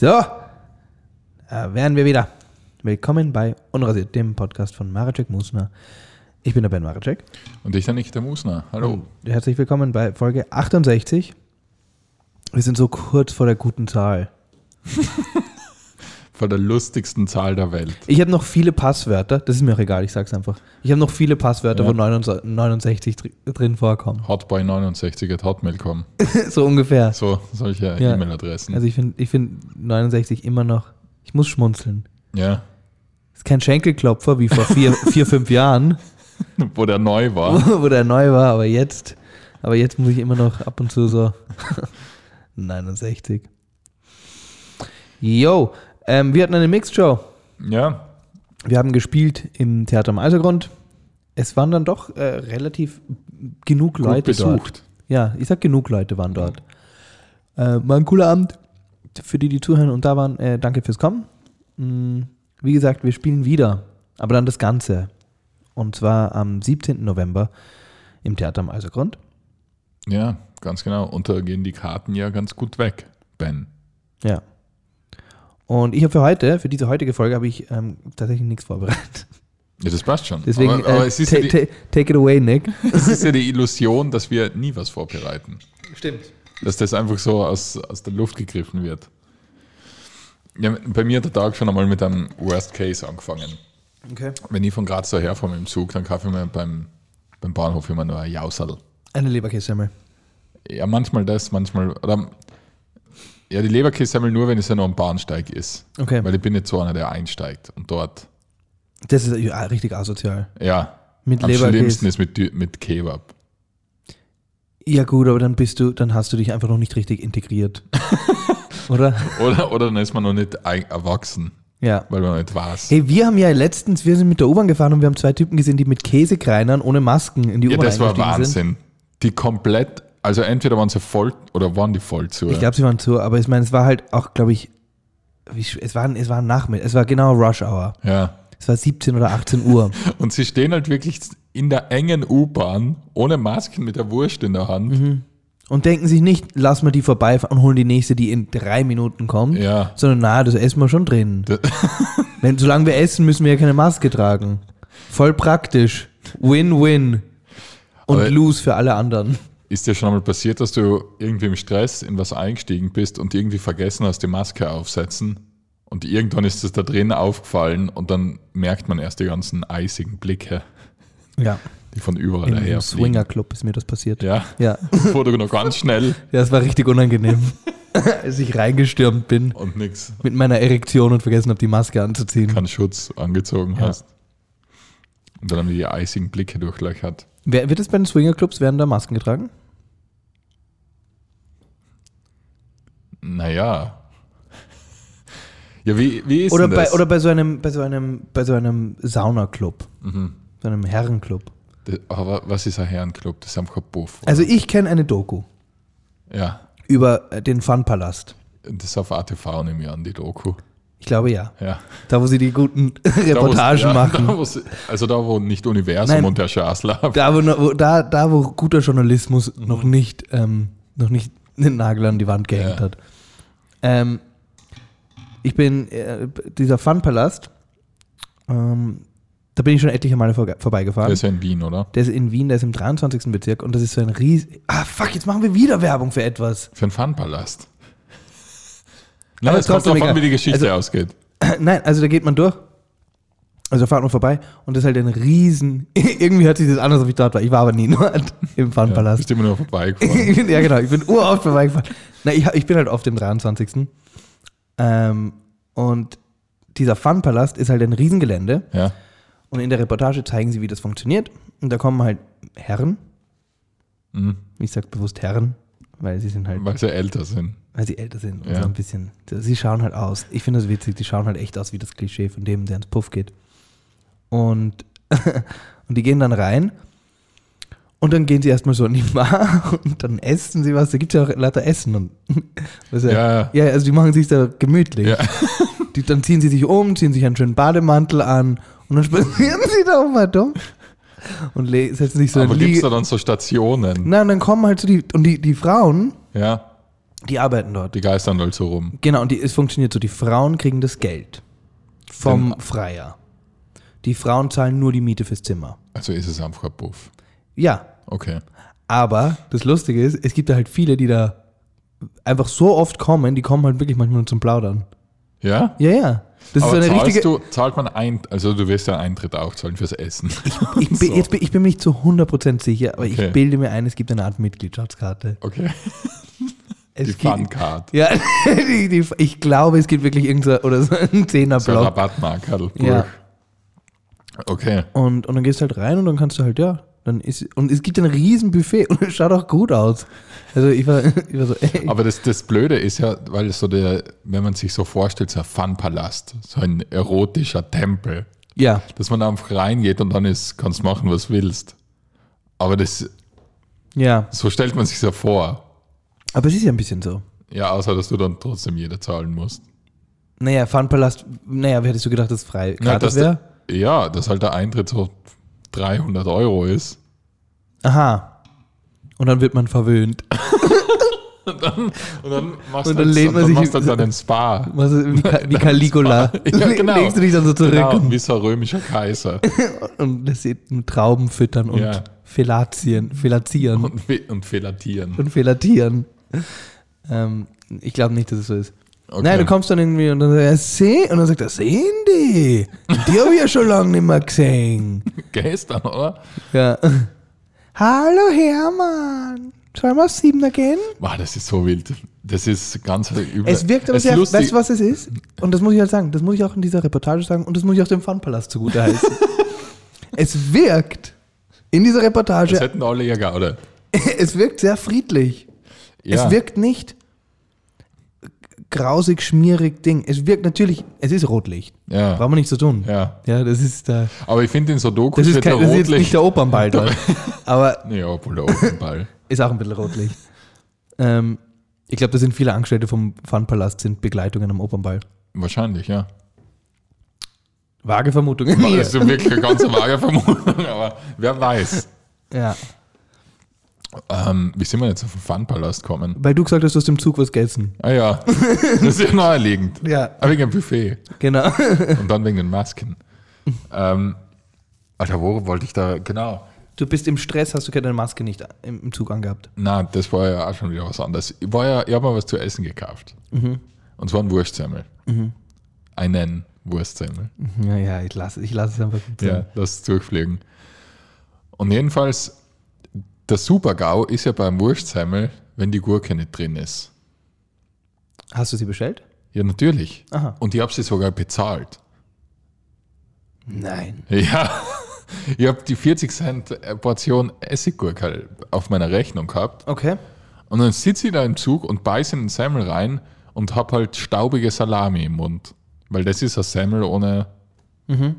So, äh, wären wir wieder. Willkommen bei Unrasiert, dem Podcast von Maracek Musner. Ich bin der Ben Maracek. Und ich der Nikita Musner. Hallo. Und herzlich willkommen bei Folge 68. Wir sind so kurz vor der guten Zahl. Vor der lustigsten Zahl der Welt. Ich habe noch viele Passwörter, das ist mir auch egal, ich sag's einfach. Ich habe noch viele Passwörter, Ja. wo 69 dr- drin vorkommen. Hotboy69 at hotmail.com. so ungefähr. So, solche Ja. E-Mail-Adressen. Also ich finde ich find 69 immer noch, ich muss schmunzeln. ja. Ist kein Schenkelklopfer wie vor vier, vier fünf Jahren, Wo der neu war. wo, wo der neu war, aber jetzt, aber jetzt muss ich immer noch ab und zu so 69. Yo, ähm, wir hatten eine Mixed-Show. Ja. Wir haben gespielt im Theater am Eisergrund. Es waren dann doch äh, relativ genug Gut Leute dort. besucht. Ja, ich sag genug Leute waren dort. Äh, war ein cooler Abend. Für die, die zuhören und da waren, äh, danke fürs Kommen. Mm, Wie gesagt, wir spielen wieder, aber dann das Ganze. Und zwar am 17. November im Theater am Eisergrund. Ja, ganz genau. Und da gehen die Karten ja ganz gut weg, Ben. Ja. Und ich habe für heute, für diese heutige Folge, habe ich ähm, tatsächlich nichts vorbereitet. Ja, das passt schon. Deswegen, aber aber äh, es, ist ta- ja die, ta- take it away, Nick. es ist ja die Illusion, dass wir nie was vorbereiten. Stimmt. Dass das einfach so aus, aus der Luft gegriffen wird. Ja, bei mir hat der Tag schon einmal mit einem Worst Case angefangen. Okay. Wenn ich von Graz daher fahre mit dem Zug, dann kaufe ich mir beim, beim Bahnhof immer nur ein Jausal. Eine Leberkässemmel. Ja, manchmal das, manchmal. Oder, ja, die Leberkässemmel nur, wenn es ja noch am Bahnsteig ist. Okay. Weil ich bin nicht so einer, der einsteigt. Und dort, Das ist ja, richtig asozial. ja, Mit am schlimmsten Leberkäse. ist mit, mit Kebab. Ja gut, aber dann bist du, dann hast du dich einfach noch nicht richtig integriert. Oder? Oder, oder dann ist man noch nicht erwachsen, Ja. weil man nicht weiß. Hey, wir haben ja letztens, wir sind mit der U-Bahn gefahren und wir haben zwei Typen gesehen, die mit Käsekreinern ohne Masken in die ja, U-Bahn das war sind. Wahnsinn. Die komplett, also entweder waren sie voll oder waren die voll zu. Ich glaube, sie waren zu, aber ich meine, es war halt auch, glaube ich, es war, es war Nachmittag, es war genau Rush Hour. ja. Es war 17 oder 18 Uhr. Und sie stehen halt wirklich in der engen U-Bahn, ohne Masken, mit der Wurst in der Hand. Mhm. Und denken sich nicht, lass mal die vorbeifahren und holen die nächste, die in drei Minuten kommt. Ja. Sondern, na, das essen wir schon drin. Wenn, solange wir essen, müssen wir ja keine Maske tragen. Voll praktisch. Win-win. Und Aber- lose für alle anderen. Ist dir schon einmal passiert, dass du irgendwie im Stress in was eingestiegen bist und irgendwie vergessen hast, die Maske aufsetzen? Und irgendwann ist es da drin aufgefallen und dann merkt man erst die ganzen eisigen Blicke, Ja. die von überall Im daher Swinger Club ist mir das passiert. Ja, Ja. wo du noch ganz schnell Ja, es war richtig unangenehm. Als ich reingestürmt bin und nix, mit meiner Erektion und vergessen habe, die Maske anzuziehen. keinen Schutz angezogen Ja. hast. Und dann haben die die eisigen Blicke durchlöchert. Wer, wird es bei den Swingerclubs, werden da Masken getragen? Naja. Ja, wie, wie ist Oder denn bei, das? oder bei so einem, bei so einem, bei so einem Saunaclub. Mhm. So einem Herrenclub. Das- Aber was ist ein Herrenclub? Das ist am Buff. oder? Also ich kenne eine Doku ja, über äh, den Funpalast. das ist auf ATV, nehme ich an, die Doku. Ich glaube ja. Ja. Da, wo sie die guten Da, Reportagen ja, machen. Da, wo's- also da, wo nicht Universum Nein. und der Schaßler. Da, wo, da, da, wo guter Journalismus Mhm. noch nicht, ähm, noch nicht den Nagel an die Wand gehängt Ja. hat. Ähm, ich bin, äh, dieser Funpalast, ähm, da bin ich schon etliche Male vor, vorbeigefahren. Der ist ja in Wien, oder? Der ist in Wien, der ist im 23. Bezirk und das ist so ein ries... Ah, fuck, jetzt machen wir wieder Werbung für etwas. Für einen Funpalast. Nein, Aber es kommt drauf an, wie die Geschichte Also- ausgeht. Nein, also da geht man durch. Also da fahrt man vorbei und das ist halt ein riesen... Irgendwie hört sich das an, als ich dort war. Ich war aber nie dort im Ja, Funpalast. bist immer nur vorbeigefahren. Ich bin, ja, genau. Ich bin uroft vorbeigefahren. Na, ich, ich bin halt oft im 23. Ähm, und dieser Funpalast ist halt ein Riesengelände. ja. Und in der Reportage zeigen sie, wie das funktioniert. Und da kommen halt Herren. Mhm. Ich sag bewusst Herren, weil sie sind halt, Weil sie älter sind. weil sie älter sind und Ja. so ein bisschen. Sie schauen halt aus. Ich finde das witzig. Die schauen halt echt aus wie das Klischee von dem, der ins Puff geht. Und, und die gehen dann rein. Und dann gehen sie erstmal so in die Bar und dann essen sie was. Da gibt es ja auch lauter Essen. Und, du, Ja, ja, also die machen sich da gemütlich. Ja. Die, dann ziehen sie sich um, ziehen sich einen schönen Bademantel an und dann spazieren sie da auch mal dumm. Und setzen sich so Aber in gibt es Liege. da dann so Stationen? Und dann kommen halt so die, und die, die Frauen, Ja. Die arbeiten dort. Die geistern halt so rum. Genau, und die, es funktioniert so, die Frauen kriegen das Geld vom Freier. Die Frauen zahlen nur die Miete fürs Zimmer. Also ist es einfach ein Puff. Ja, Okay. aber das Lustige ist, es gibt da halt viele, die da einfach so oft kommen, die kommen halt wirklich manchmal nur zum Plaudern. Ja? Ja, ja. Das Aber ist so eine richtige. du, zahlt man ein, also du wirst ja Eintritt auch zahlen fürs Essen. Ich bin, So. jetzt bin, ich bin mir nicht zu 100% sicher, aber Okay. ich bilde mir ein, es gibt eine Art Mitgliedschaftskarte. Okay. Es Die Funcard. Ja, die, die, ich glaube, es gibt wirklich irgendein oder so einen So ein Zehnerblock. Rabattmarkerl. Ja. Okay. Und, und dann gehst du halt rein und dann kannst du halt, ja, dann ist, und es gibt ein riesen Buffet und es schaut auch gut aus. Also ich war, ich war so, ey, Aber das, das Blöde ist ja, weil so der, wenn man sich so vorstellt, so ein Fun-Palast, so ein erotischer Tempel, ja, dass man einfach reingeht und dann ist, kannst machen, was willst. Aber das, ja, so stellt man sich ja vor. aber es ist ja ein bisschen so. Ja, außer dass du dann trotzdem jeder zahlen musst. Naja, Funpalast, naja, wie hättest du gedacht, dass frei Ja, gratis dass wäre? ja, dass halt der Eintritt so 300 Euro ist. Aha. Und dann wird man verwöhnt. Und dann machst Und du dann lehnt man dann sich dann den Spa. Was wie, Ka- wie Caligula. Ja, genau. Legst du dich dann so zurück Genau, und, wie so römischer Kaiser. und lässt sie Trauben füttern und Ja. Felatieren und, Und, fe- und felatieren. felatieren. Ähm, ich glaube nicht, dass es so ist. Okay. Nein, du kommst dann irgendwie und dann sagt er, seh, und dann sagt er, sehen die? Die habe ich ja schon lange nicht mehr gesehen. Gestern, oder? Ja. Hallo Hermann. Sollen wir aufs Siebener gehen? Wow, das ist so wild. Das ist ganz übel. Es wirkt aber sehr, lustig. weißt du, was es ist? Und das muss ich halt sagen, das muss ich auch in dieser Reportage sagen und das muss ich auch dem Funpalast zugute heißen. es wirkt in dieser Das Reportage, hätten alle ja gar, es wirkt sehr friedlich. Ja. Es wirkt nicht grausig, schmierig Ding. Es wirkt natürlich, es ist Rotlicht. Ja. Brauchen wir nicht so tun. Ja. Ja, das ist, äh, Aber ich finde in so Dokus das ist, kein, das ist jetzt nicht der Opernball dort. Aber Ja, obwohl der Opernball. ist auch ein bisschen Rotlicht. ähm, ich glaube, da sind viele Angestellte vom Funpalast, sind Begleitungen am Opernball. Wahrscheinlich, ja. Vage Vermutung. Das ist wirklich eine ganz vage Vermutung, aber wer weiß. ja. Ähm, wie sind wir jetzt auf den Funpalast gekommen? Weil du gesagt hast, du hast im Zug was gegessen. Ah ja, das ist ja naheliegend. Ja, Aber wegen dem Buffet genau. und dann wegen den Masken. ähm, Alter, wo wollte ich da? Genau. Du bist im Stress, hast du keine Maske nicht im Zug angehabt. Na, das war ja auch schon wieder was anderes. Ich, war ja, ich habe mal was zu essen gekauft. Und zwar ein Wurstsemmel. Einen Wurstsemmel. Ja, ja, ich lasse ich lass es einfach gut Ja, sein. lass es durchfliegen. Und jedenfalls, der Super-GAU ist ja beim Wurstsemmel, wenn die Gurke nicht drin ist. Hast du sie bestellt? Ja, natürlich. Aha. Und ich habe sie sogar bezahlt. Nein. Ja, ich habe die 40 Cent Portion Essiggurke auf meiner Rechnung gehabt. Okay. Und dann sitze ich da im Zug und beiße in den Semmel rein und habe halt staubige Salami im Mund. Weil das ist ein Semmel ohne,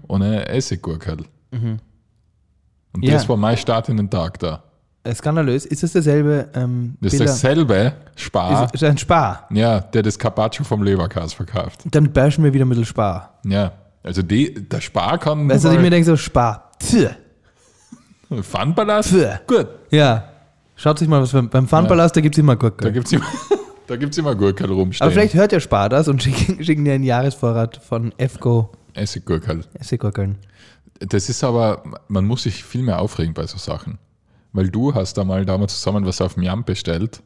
ohne Essiggurke. Und Ja. das war mein Start in den Tag da. Äh, Skandalös. Ist das derselbe ähm, Das ist Bilder- dasselbe Spar, ist, ist ein Spar. ja, der das Carpaccio vom Leberkas verkauft. Dann bashen wir wieder mit dem Spar. Ja, also die, der Spar kann Weißt du, mal- ich mir denke so, Spar. Funpalast? Gut, Ja. Schaut sich mal was beim, Funpalast, da gibt es immer Gurke. da gibt es immer, da gibt's immer Gurkel rumstehen. Aber vielleicht hört der Spar das und schicken, schicken dir einen Jahresvorrat von EFCO Essiggurkel. Essiggurkeln. Das ist aber, man muss sich viel mehr aufregen bei so Sachen. Weil du hast da mal damals zusammen was auf dem Jam bestellt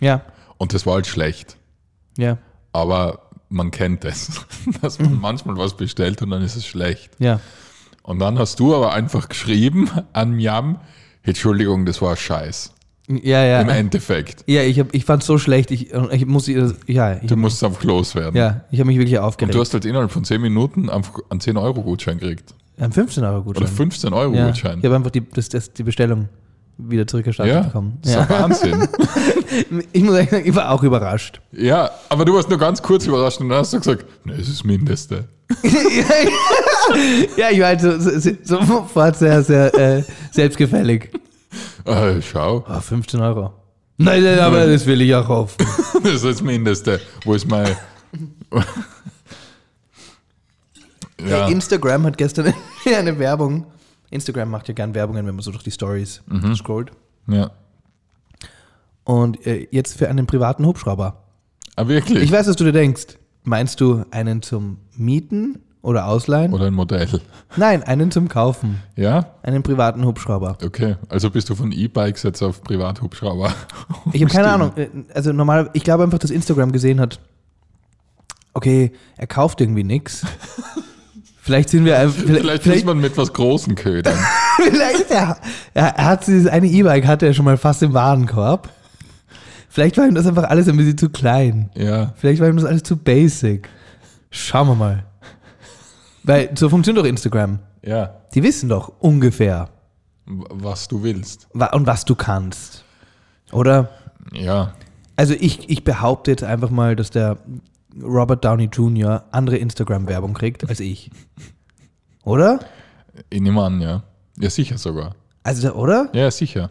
Ja, und das war halt schlecht. ja, Aber man kennt es, dass man manchmal was bestellt und dann ist es schlecht. ja. Und dann hast du aber einfach geschrieben an Jam, Entschuldigung, das war Scheiß. Ja, ja. Im Endeffekt. Ja, ich, hab, ich fand es so schlecht. Ich, ich muss, ja, ich, Du musst einfach loswerden. ja, ich habe mich wirklich Und aufgeregt. du hast halt innerhalb von 10 Minuten einen 10-Euro-Gutschein gekriegt. Einen 15 Euro Oder Gutschein. 15 ja, ich habe einfach die, das, das, die Bestellung wieder zurückerstattet Ja, bekommen. das ist Ja. Wahnsinn. Ich muss ehrlich sagen, ich war auch überrascht. ja, aber du warst nur ganz kurz überrascht und dann hast du gesagt, ne, das ist das Mindeste. ja, ich war halt so, so, so sofort sehr, sehr äh, selbstgefällig. Äh, schau, Oh, 15 Euro. Nein, nein, aber das will ich auch hoffen. das ist das Mindeste. Wo ist mein... ja, Instagram hat gestern eine Werbung. Instagram macht ja gern Werbungen, wenn man so durch die Stories Mhm. scrollt. ja. Und äh, jetzt für einen privaten Hubschrauber. Ah, wirklich? Ich weiß, was du dir denkst. Meinst du einen zum Mieten oder Ausleihen? Oder ein Modell. Nein, einen zum Kaufen. Ja? Einen privaten Hubschrauber. Okay. Also bist du von E-Bikes jetzt auf Privathubschrauber. Ich habe keine. Ahnung. Äh, Also normal, ich glaube einfach, dass Instagram gesehen hat, okay, er kauft irgendwie nichts. Vielleicht sind wir einfach. Vielleicht, muss man mit was Großen ködern. Vielleicht, er, er, er hat dieses eine E-Bike, hatte er schon mal fast im Warenkorb. Vielleicht war ihm das einfach alles ein bisschen zu klein. ja. Vielleicht war ihm das alles zu basic. Schauen wir mal. Weil so funktioniert doch Instagram. Ja. Die wissen doch ungefähr, Was du willst. und was du kannst. Oder? Ja. Also ich, ich behaupte jetzt einfach mal, dass der Robert Downey Jr. andere Instagram-Werbung kriegt als ich. Oder? Ich nehme an, ja. Ja, sicher sogar. Also, der, oder? Ja, sicher.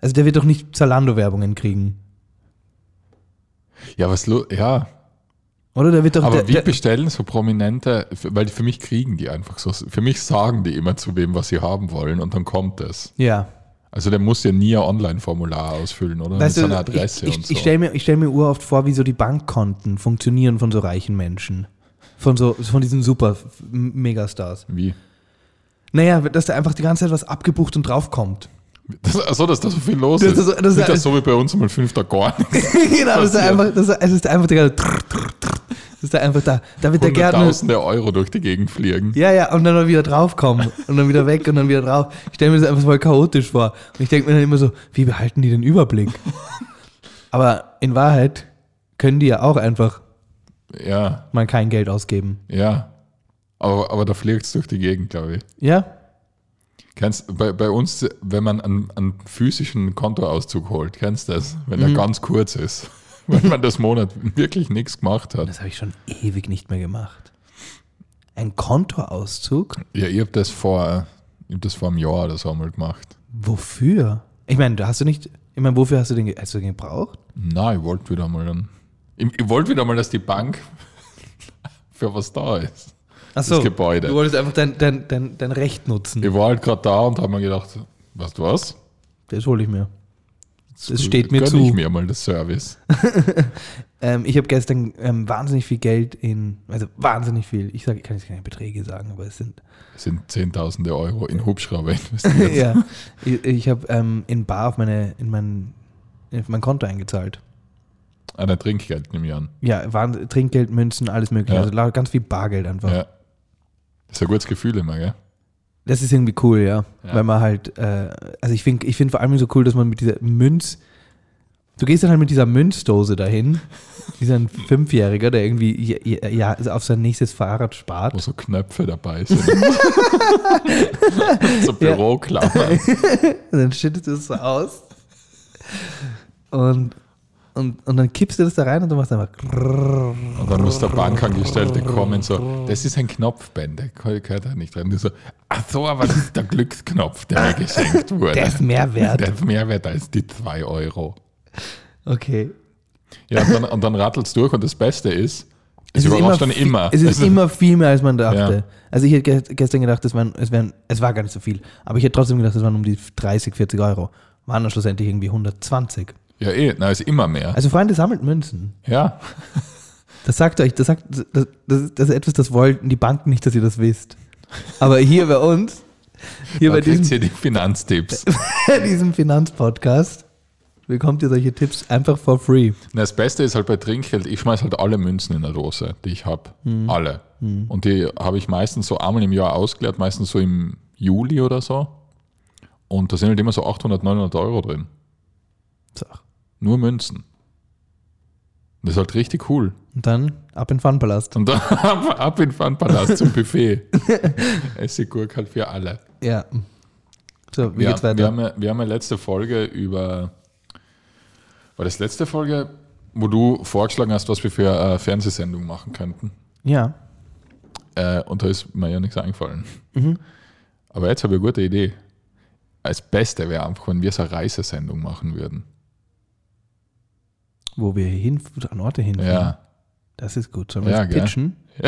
Also der wird doch nicht Zalando-Werbungen kriegen. Ja, was lo ja. Oder der wird doch. Aber der, wie der, bestellen so Prominente, weil für mich kriegen die einfach so, für mich sagen die immer zu wem, was sie haben wollen und dann kommt es. ja. Also der muss ja nie ein Online-Formular ausfüllen, oder? Weißt Mit seiner Adresse ich, und ich, so. ich stelle mir, ich stell mir uroft vor, wie so die Bankkonten funktionieren von so reichen Menschen. Von so, von diesen super Megastars. wie? Naja, dass da einfach die ganze Zeit was abgebucht und draufkommt. Das, achso, dass da so viel los Das ist. das ist Nicht das so wie bei uns mal fünf Tag gar nichts. genau, das ist einfach, das ist, einfach der, das ist da einfach da. Da wird der Gärtner. Hunderttausende Euro durch die Gegend fliegen. Ja, ja, und dann wieder draufkommen und dann wieder weg und dann wieder drauf. Ich stelle mir das einfach voll chaotisch vor. Und ich denke mir dann immer so, wie behalten die den Überblick? Aber in Wahrheit können die ja auch einfach Ja, mal kein Geld ausgeben. ja. Aber, aber da fliegt es durch die Gegend, glaube ich. Ja? Kennst, bei, bei uns, wenn man einen, einen physischen Kontoauszug holt, kennst du das? Wenn Mhm. er ganz kurz ist. Wenn man das Monat wirklich nichts gemacht hat. Das habe ich schon ewig nicht mehr gemacht. Ein Kontoauszug? Ja, ich habe das vor, ich hab das vor einem Jahr oder so einmal gemacht. Wofür? Ich meine, hast du nicht. Ich meine, wofür hast du den, hast du den gebraucht? Na, ich wollte wieder mal dann. Ich, ich wollte wieder mal, dass die Bank für was da ist. Achso, Gebäude. Du wolltest einfach dein, dein, dein, dein Recht nutzen. Ich war halt gerade da und habe mir gedacht, weißt du was? Das hole ich mir. Das steht mir Gönn zu. ich mir mal das Service. Ähm, ich habe gestern ähm, wahnsinnig viel Geld in, also wahnsinnig viel, ich sage, ich kann jetzt keine Beträge sagen, aber es sind, Das sind Zehntausende Euro in Hubschrauber investiert. ja, ich, ich habe ähm, in Bar auf, meine, in mein, in mein Konto eingezahlt. An der Trinkgeld nehme ich an. Ja, waren Trinkgeld, Münzen, alles mögliche, Ja. also ganz viel Bargeld einfach. Ja. Das ist ein gutes Gefühl immer, gell? Das ist irgendwie cool, ja, Ja. weil man halt, äh, also ich finde ich find vor allem so cool, dass man mit dieser Münz, du gehst dann halt mit dieser Münzdose dahin, dieser Fünfjähriger, der irgendwie ja, ja, also auf sein nächstes Fahrrad spart. Wo so Knöpfe dabei sind. so Büroklammern. Und dann schüttest du es so aus. Und, und, und dann kippst du das da rein und du machst einfach. Und dann muss der Bankangestellte kommen, so, das ist ein Knopfbänder, gehört da nicht drin. Du so, ach so, aber das ist der Glücksknopf, der mir geschenkt wurde. Der ist mehr wert. Der ist mehr wert als die 2 Euro. Okay. Ja, und dann, und dann rattelt's durch und das Beste ist, es, ist überrascht dann immer. Es ist Also, immer viel mehr, als man dachte. Ja. Also ich hätte ge- gestern gedacht, es, waren, es, wären, es war gar nicht so viel. Aber ich hätte trotzdem gedacht, es waren um die 30, 40 Euro. Waren dann schlussendlich irgendwie 120. Ja, eh, na, ist immer mehr. Also Freunde, sammelt Münzen. Ja, Das sagt euch, das, sagt, das, das, das ist etwas, das wollten die Banken nicht, dass ihr das wisst. Aber hier bei uns, hier da bei diesem, ihr die Finanztipps. diesem Finanzpodcast, bekommt ihr solche Tipps einfach for free. Na, das Beste ist halt bei Trinkgeld, ich schmeiß halt alle Münzen in der Dose, die ich habe. Alle. Und die habe ich meistens so einmal im Jahr ausgeleert, meistens so im Juli oder so. Und da sind halt immer so 800, 900 Euro drin. So. Nur Münzen. Das ist halt richtig cool. Und dann ab in Funpalast. Und dann ab, ab in Funpalast zum Buffet. Essiggurk halt für alle. Ja. So, wie Ja, geht's wir, weiter? haben ja, wir haben ja letzte Folge über. War das letzte Folge, wo du vorgeschlagen hast, was wir für äh, Fernsehsendung machen könnten? Ja. Äh, und da ist mir ja nichts eingefallen. Mhm. Aber jetzt habe ich eine gute Idee. Als Beste wäre einfach, wenn wir so eine Reisesendung machen würden. Wo wir hin, an Orte hin. Ja, Das ist gut. Sollen wir Ja, das pitchen?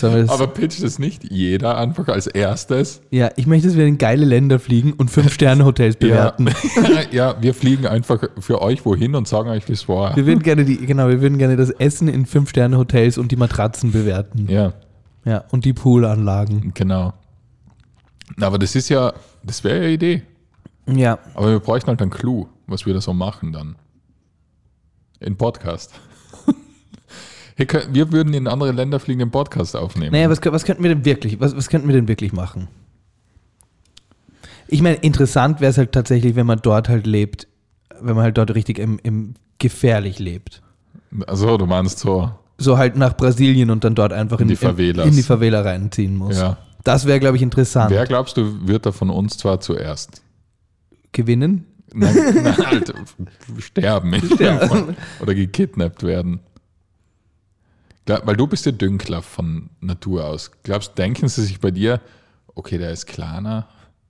Wir das, Aber pitcht es nicht jeder einfach als erstes? ja, ich möchte, dass wir in geile Länder fliegen und Fünf-Sterne-Hotels bewerten. Ja. ja, wir fliegen einfach für euch wohin und sagen euch, wie es war. Wir würden gerne die, genau, wir würden gerne das Essen in Fünf-Sterne-Hotels und die Matratzen bewerten. Ja, Ja, und die Poolanlagen. genau. Na, Aber das ist ja, das wäre ja eine Idee. Ja, Aber wir bräuchten halt einen Clou, was wir da so machen dann. In Podcast. Wir würden in andere Länder fliegen, den Podcast aufnehmen. naja, was, was könnten wir denn wirklich, was, was könnten wir denn wirklich machen? Ich meine, interessant wäre es halt tatsächlich, wenn man dort halt lebt, wenn man halt dort richtig im, im gefährlich lebt. Also, du meinst so, So halt nach Brasilien und dann dort einfach in, In die Favelas. in, in die Favela reinziehen muss. ja. Das wäre, glaube ich, interessant. Wer glaubst du, wird da von uns zwar zuerst? Gewinnen? Nein, nein halt, sterben. Oder gekidnappt werden. Weil du bist ja Dünkler von Natur aus. Glaubst, denken sie sich bei dir, okay, der ist kleiner,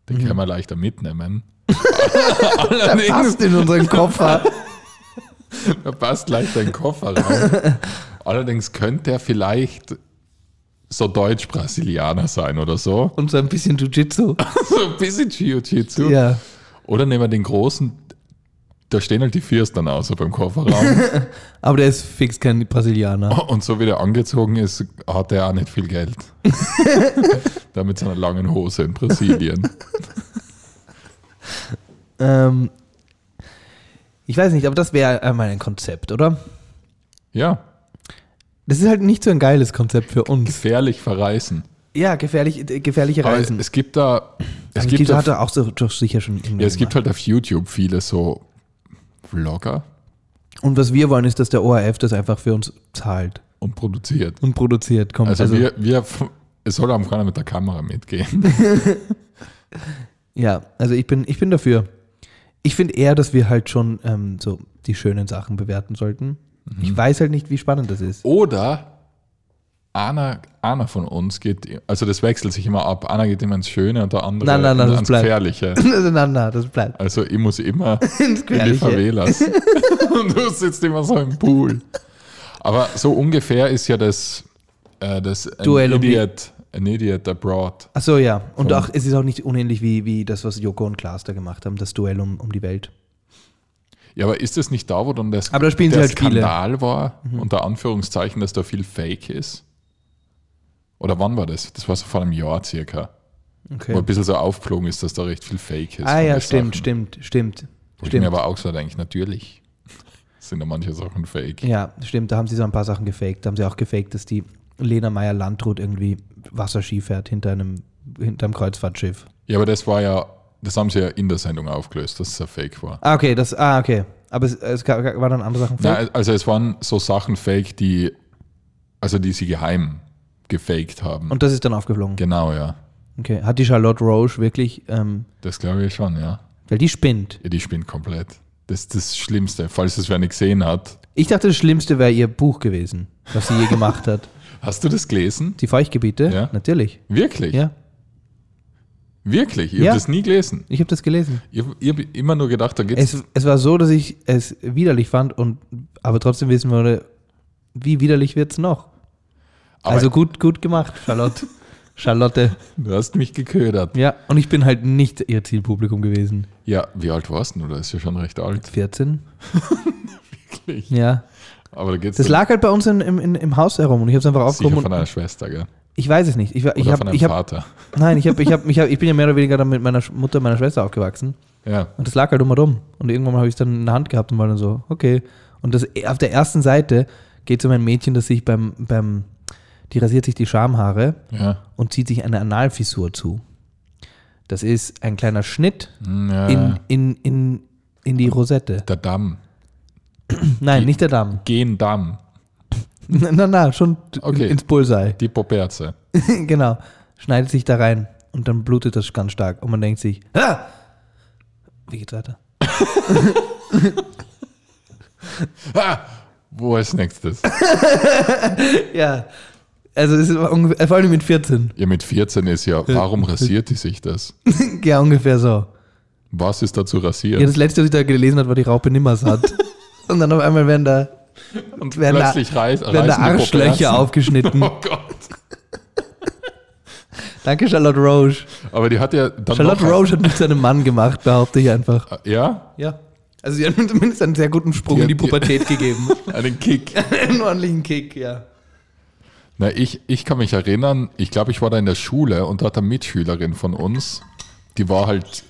den Mhm. können wir leichter mitnehmen. Der passt in unseren Koffer. Da passt leicht dein Koffer rein. Allerdings könnte er vielleicht so Deutsch-Brasilianer sein oder so. und so ein bisschen Jiu-Jitsu. So ein bisschen Jiu-Jitsu. Ja. Oder nehmen wir den großen, da stehen halt die Firstern außer beim Kofferraum. Aber der ist fix kein Brasilianer. Und so wie der angezogen ist, hat er auch nicht viel Geld. da mit seiner langen Hose in Brasilien. Ähm, ich weiß nicht, aber das wäre einmal ein Konzept, oder? Ja, Das ist halt nicht so ein geiles Konzept für uns. gefährlich verreisen. Ja, gefährlich, äh, gefährliche Aber Reisen. es gibt da, es Aber gibt, gibt, da, hat er auch so doch sicher schon ja, es gibt halt auf YouTube viele so Vlogger Und was wir wollen, ist, dass der ORF das einfach für uns zahlt und produziert. und produziert. Kommt. Also, Also, wir, wir, es soll auch keiner mit der Kamera mitgehen. ja, also ich bin, ich bin dafür. Ich finde eher, dass wir halt schon ähm, so die schönen Sachen bewerten sollten. Mhm. Ich weiß halt nicht, wie spannend das ist. Oder einer, einer von uns geht, also das wechselt sich immer ab. Einer geht immer ins Schöne und der andere Nein, nein, nein, ans bleibt. Gefährliche. nein, nein, das bleibt. Also ich muss immer in die. Favelas. und du sitzt immer so im Pool. Aber so ungefähr ist ja das, äh, das an Duell um die- Idiot, an Idiot Abroad. Ach so, ja. Und auch, es ist auch nicht unähnlich wie, wie das, was Joko und Klaas da gemacht haben, das Duell um, um die Welt. Ja, aber ist das nicht da, wo dann das, Aber da spielen sie der halt Spiele. Skandal war, unter Anführungszeichen, dass da viel Fake ist? Oder wann war das? Das war so vor einem Jahr circa. Wo Okay. ein bisschen so aufgeflogen ist, dass da recht viel Fake ist. Ah ja, stimmt, Sachen. stimmt, stimmt. Wo ich Stimmt. mir aber auch so denke, natürlich sind da manche Sachen Fake. Ja, stimmt, da haben sie so ein paar Sachen gefaked. Da haben sie auch gefaked, dass die Lena Meyer-Landrut irgendwie Wasserski fährt hinter einem, hinter einem Kreuzfahrtschiff. Ja, aber das war ja, das haben sie ja in der Sendung aufgelöst, dass es ein Fake war. Ah, okay, das, ah, okay. Aber es, es waren dann andere Sachen fake? Nein, also es waren so Sachen Fake, die, also die sie geheim gefaked haben. Und das ist dann aufgeflogen. genau, ja. Okay. Hat die Charlotte Roche wirklich, ähm, Das glaube ich schon, ja. weil die spinnt. Ja, die spinnt komplett. Das ist das Schlimmste, falls es wer nicht gesehen hat. Ich dachte, das Schlimmste wäre ihr Buch gewesen, was sie je gemacht hat. Hast du das gelesen? Die Feuchtgebiete? Ja. Natürlich. Wirklich? Ja, Wirklich? Ich Ja. habe das nie gelesen. ich habe das gelesen. Ich habe hab immer nur gedacht, da geht's. Es, es war so, dass ich es widerlich fand und aber trotzdem wissen wollte, wie widerlich wird es noch? Aber also gut, gut gemacht, Charlotte. Charlotte. du hast mich geködert. Ja, und ich bin halt nicht ihr Zielpublikum gewesen. Ja, wie alt warst du? Das ist ja schon recht alt. 14? Wirklich. Ja. Aber da geht's Das lag halt bei uns in, im, in, im Haus herum und ich habe es einfach aufgehoben. von deiner Schwester, gell? ich weiß es nicht. Ich, ich, Oder hab, ich hab, Vater. nein, ich, hab, ich, hab, ich, hab, ich bin ja mehr oder weniger dann mit meiner Mutter und meiner Schwester aufgewachsen. Ja. Und das lag halt immer dumm. Und irgendwann habe ich es dann in der Hand gehabt und war dann so, okay. Und das, auf der ersten Seite geht es um ein Mädchen, das sich beim, beim, die rasiert sich die Schamhaare Ja. und zieht sich eine Analfissur zu. Das ist ein kleiner Schnitt Hm, ja. in, in, in, in die Rosette. Der Damm. Nein, nicht der Darm. Gendamm. Na, na, na, schon Okay. ins Bullseye. Die Poperze. genau. Schneidet sich da rein und dann blutet das ganz stark. Und man denkt sich, ah! wie geht's weiter? Ah, wo ist nächstes? Ja. Also es ist ungefähr, vor allem mit 14. Ja, mit 14 ist ja, warum rasiert die sich das? ja, ungefähr so. Was ist da zu rasieren? Ja, das letzte, was ich da gelesen habe, war die Raupe Nimmersatt. und dann auf einmal werden da Und Werden da- plötzlich reiß, Werden da Arschlöcher aufgeschnitten. Oh Gott. Danke, Charlotte Roche. Aber die hat ja dann Charlotte Roche hat mich zu einem Mann gemacht, behaupte ich einfach. Ja, Ja. Also sie hat mir zumindest einen sehr guten Sprung Die in die- Pubertät gegeben. einen Kick. einen ordentlichen Kick, ja. Na, ich, ich kann mich erinnern, ich glaube, ich war da in der Schule und da hat eine Mitschülerin von uns, die war halt,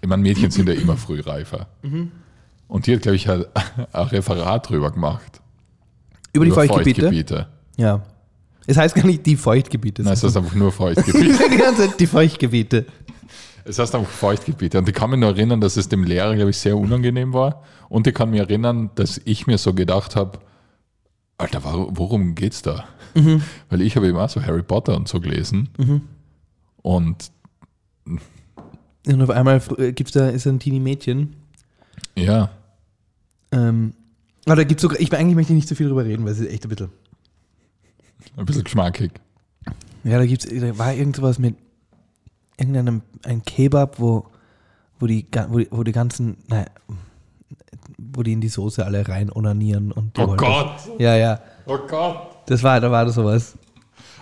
ich meine, Mädchen sind ja immer frühreifer. Und die hat, glaube ich, ein, ein Referat drüber gemacht. Über die Feuchtgebiete? Feuchtgebiete. Ja. Es heißt gar nicht die Feuchtgebiete. Nein, es heißt einfach nur Feuchtgebiete. die ganze Zeit die Feuchtgebiete. es heißt einfach Feuchtgebiete. Und ich kann mich nur erinnern, dass es dem Lehrer, glaube ich, sehr unangenehm war. Und ich kann mich erinnern, dass ich mir so gedacht habe, Alter, worum geht's da? Weil ich habe eben auch so Harry Potter und so gelesen. Und Und auf einmal äh, gibt's da, ist da ein Teenie-Mädchen. ja, Ähm, aber da gibt's sogar, ich eigentlich möchte ich nicht so viel drüber reden, weil es ist echt ein bisschen. ein bisschen geschmackig. Ja, da gibt's, da war irgendwas mit irgendeinem, ein Kebab, wo, wo die, wo die, wo die ganzen, naja, wo die in die Soße alle rein onanieren und Oh Gott! Ja, ja. Oh Gott! Das war, da war das sowas.